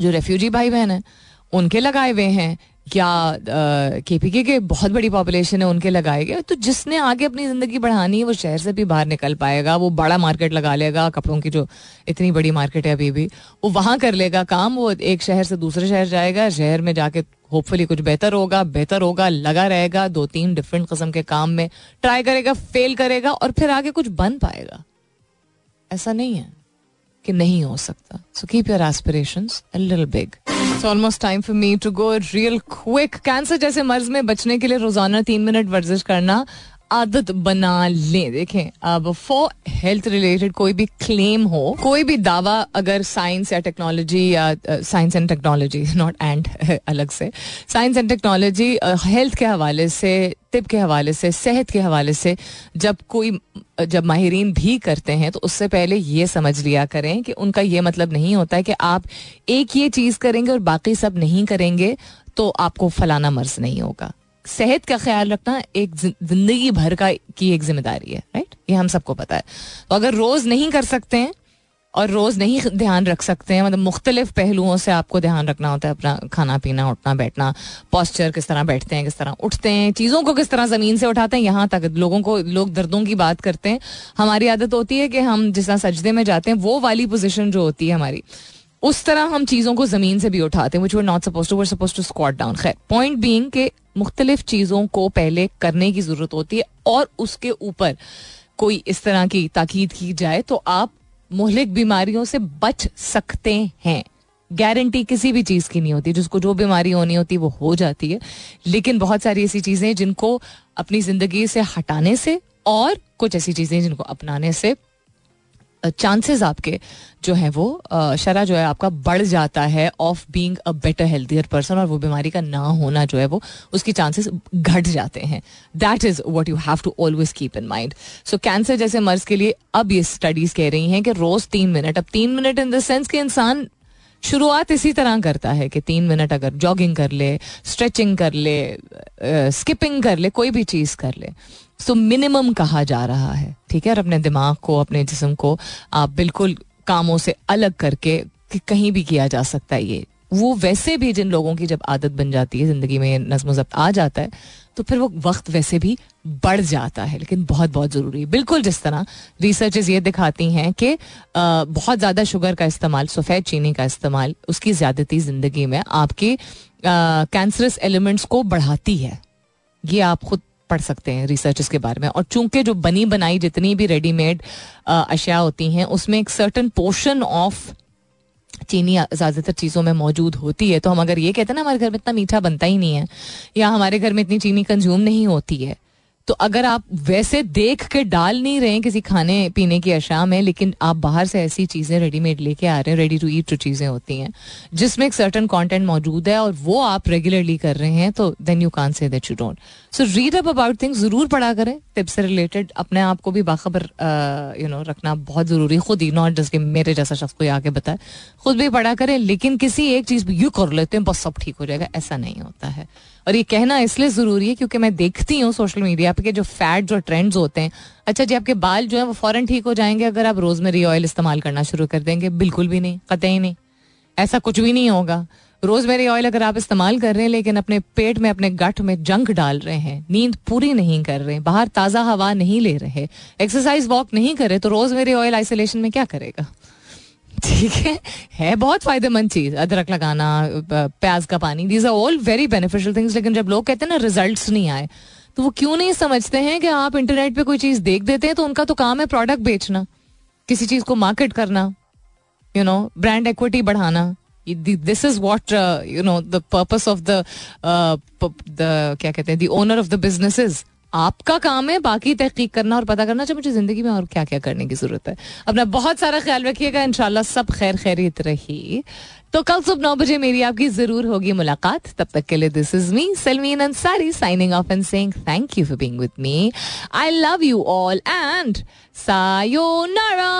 जो रेफ्यूजी भाई बहन हैं, उनके लगाए हुए हैं या के पी के बहुत बड़ी पॉपुलेशन है, उनके लगाए गए तो जिसने आगे अपनी ज़िंदगी बढ़ानी है, वो शहर से भी बाहर निकल पाएगा, वो बड़ा मार्केट लगा लेगा, कपड़ों की जो इतनी बड़ी मार्केट है अभी भी, वो वहाँ कर लेगा काम, वो एक शहर से दूसरे शहर जाएगा, शहर में जाके होपफुली कुछ बेहतर होगा बेहतर होगा, लगा रहेगा दो तीन डिफरेंट किस्म के काम में ट्राई करेगा फेल करेगा और फिर आगे कुछ बन पाएगा। ऐसा नहीं है। कि नहीं हो सकता। So keep your aspiration big almost time for me to go real quick cancer जैसे मर्ज में बचने के लिए रोज़ाना तीन मिनट वर्जिश करना आदत बना लें। देखें, अब फॉर हेल्थ रिलेटेड कोई भी क्लेम हो, कोई भी दावा अगर साइंस या टेक्नोलॉजी या science and technology not and अलग से। साइंस एंड टेक्नोलॉजी हेल्थ के हवाले से तिब के हवाले से, सेहत के हवाले से जब कोई, जब माहरीन भी करते हैं तो उससे पहले ये समझ लिया करें कि उनका ये मतलब नहीं होता है कि आप एक ये चीज़ करेंगे और बाकी सब नहीं करेंगे तो आपको फलाना मर्ज नहीं होगा। सेहत का ख्याल रखना एक ज़िंदगी भर का की एक ज़िम्मेदारी है, राइट? ये हम सबको पता है। तो अगर रोज नहीं कर सकते हैं और रोज नहीं ध्यान रख सकते हैं। मतलब मुख्तलिफ़ पहलुओं से आपको ध्यान रखना होता है, अपना खाना पीना, उठना, बैठना पॉस्चर किस तरह बैठते हैं, किस तरह उठते हैं, चीज़ों को किस तरह ज़मीन से उठाते हैं, यहाँ तक लोगों को, लोग दर्दों की बात करते हैं। हमारी आदत होती है कि हम जिस तरह सजदे में जाते हैं, वो वाली पोजिशन जो होती है हमारी, उस तरह हम चीज़ों को ज़मीन से भी उठाते हैं not suppose to suppose to squat down खैर पॉइंट बींग के मुख्तलिफ़ चीज़ों को पहले करने की ज़रूरत होती है और उसके ऊपर कोई इस तरह की ताकीद की जाए तो आप मोहलिक बीमारियों से बच सकते हैं। गारंटी किसी भी चीज़ की नहीं होती। जिसको जो बीमारी होनी होती, वो हो जाती है। लेकिन बहुत सारी ऐसी चीज़ें जिनको अपनी ज़िंदगी से हटाने से और कुछ ऐसी चीज़ें जिनको अपनाने से चांसेस आपके जो है वो शरा जो है आपका बढ़ जाता है of being a better healthier person और वो बीमारी का ना होना जो है वो, उसकी चांसेस घट जाते हैं। That is what you have to always keep in mind so cancer जैसे मर्ज के लिए अब ये स्टडीज़ कह रही हैं कि रोज तीन मिनट अब तीन मिनट इन द सेंस कि इंसान शुरुआत इसी तरह करता है कि तीन मिनट अगर जॉगिंग कर ले स्ट्रेचिंग कर ले स्किपिंग कर ले, कोई भी चीज़ कर ले। सो मिनिमम कहा जा रहा है, ठीक है? और अपने दिमाग को, अपने जिसम को आप बिल्कुल कामों से अलग करके कि कहीं भी किया जा सकता है ये। वो वैसे भी जिन लोगों की जब आदत बन जाती है, ज़िंदगी में नज्म जब्त आ जाता है तो फिर वो वक्त वैसे भी बढ़ जाता है, लेकिन बहुत बहुत ज़रूरी है। बिल्कुल जिस तरह रिसर्चेज ये दिखाती हैं कि बहुत ज़्यादा शुगर का इस्तेमाल, सफ़ेद चीनी का इस्तेमाल, उसकी ज़्यादती ज़िंदगी में आपके कैंसरस एलिमेंट्स को बढ़ाती है। ये आप खुद पढ़ सकते हैं रिसर्च के बारे में। और चूँकि जो बनी बनाई जितनी भी रेडीमेड अशिया होती हैं, उसमें एक सर्टन पोर्शन ऑफ़ चीनी ज़्यादातर चीज़ों में मौजूद होती है। तो हम अगर ये कहते हैं ना, हमारे घर में इतना मीठा बनता ही नहीं है, या हमारे घर में इतनी चीनी कंज्यूम नहीं होती है तो अगर आप वैसे देख के डाल नहीं रहे किसी खाने, पीने की अशा में, लेकिन आप बाहर से ऐसी चीज़ें रेडीमेड लेके आ रहे हैं रेडी टू ईट जो चीज़ें होती हैं, जिसमें एक सर्टन कंटेंट मौजूद है, और वो आप रेगुलरली कर रहे हैं तो then you can say that you don't so read up about things ज़रूर पढ़ा करें टिप्स से रिलेटेड अपने आप को भी बाखबर यू नो रखना बहुत ज़रूरी खुद ही नॉट जस्ट कि मेरे जैसा शख्स को आके बताए खुद भी पढ़ा करें लेकिन किसी एक चीज़ यू कर लेते हैं बस सब ठीक हो जाएगा ऐसा नहीं होता है और ये कहना इसलिए ज़रूरी है क्योंकि मैं देखती हूँ सोशल मीडिया पे जो फैट्स और ट्रेंड्स होते हैं अच्छा जी आपके बाल जो है वो फ़ौरन ठीक हो जाएँगे अगर आप रोजमेरी ऑयल इस्तेमाल करना शुरू कर देंगे बिल्कुल भी नहीं कतई नहीं ऐसा कुछ भी नहीं होगा रोजमेरी ऑयल अगर आप इस्तेमाल कर रहे हैं, लेकिन अपने पेट में, अपने गठ में जंक डाल रहे हैं, नींद पूरी नहीं कर रहे, बाहर ताज़ा हवा नहीं ले रहे एक्सरसाइज वॉक नहीं कर तो रोजमेरी ऑयल आइसोलेशन में क्या करेगा? ठीक है? है बहुत फ़ायदेमंद चीज़, अदरक लगाना प्याज का पानी these are all very beneficial things लेकिन जब लोग कहते हैं ना रिज़ल्ट नहीं आए तो वो क्यों नहीं समझते हैं कि आप इंटरनेट पे कोई चीज़ देख देते हैं तो उनका तो काम है प्रोडक्ट बेचना, किसी चीज़ को मार्केट करना यू नो ब्रांड एक्विटी बढ़ाना। This is what you know the of the क्या कहते हैं the owner of the businesses आपका काम है बाकी तहकीक करना और पता करना चाहिए मुझे ज़िंदगी में और क्या क्या करने की ज़रूरत है। अपना बहुत सारा ख्याल रखिएगा इनशाला सब खैर खैरियत रही। तो कल सुबह नौ बजे मेरी आपकी ज़रूर होगी मुलाकात। तब तक के लिए this is me Salmeen Ansari signing off and saying thank you for being with me I love you all and sayonara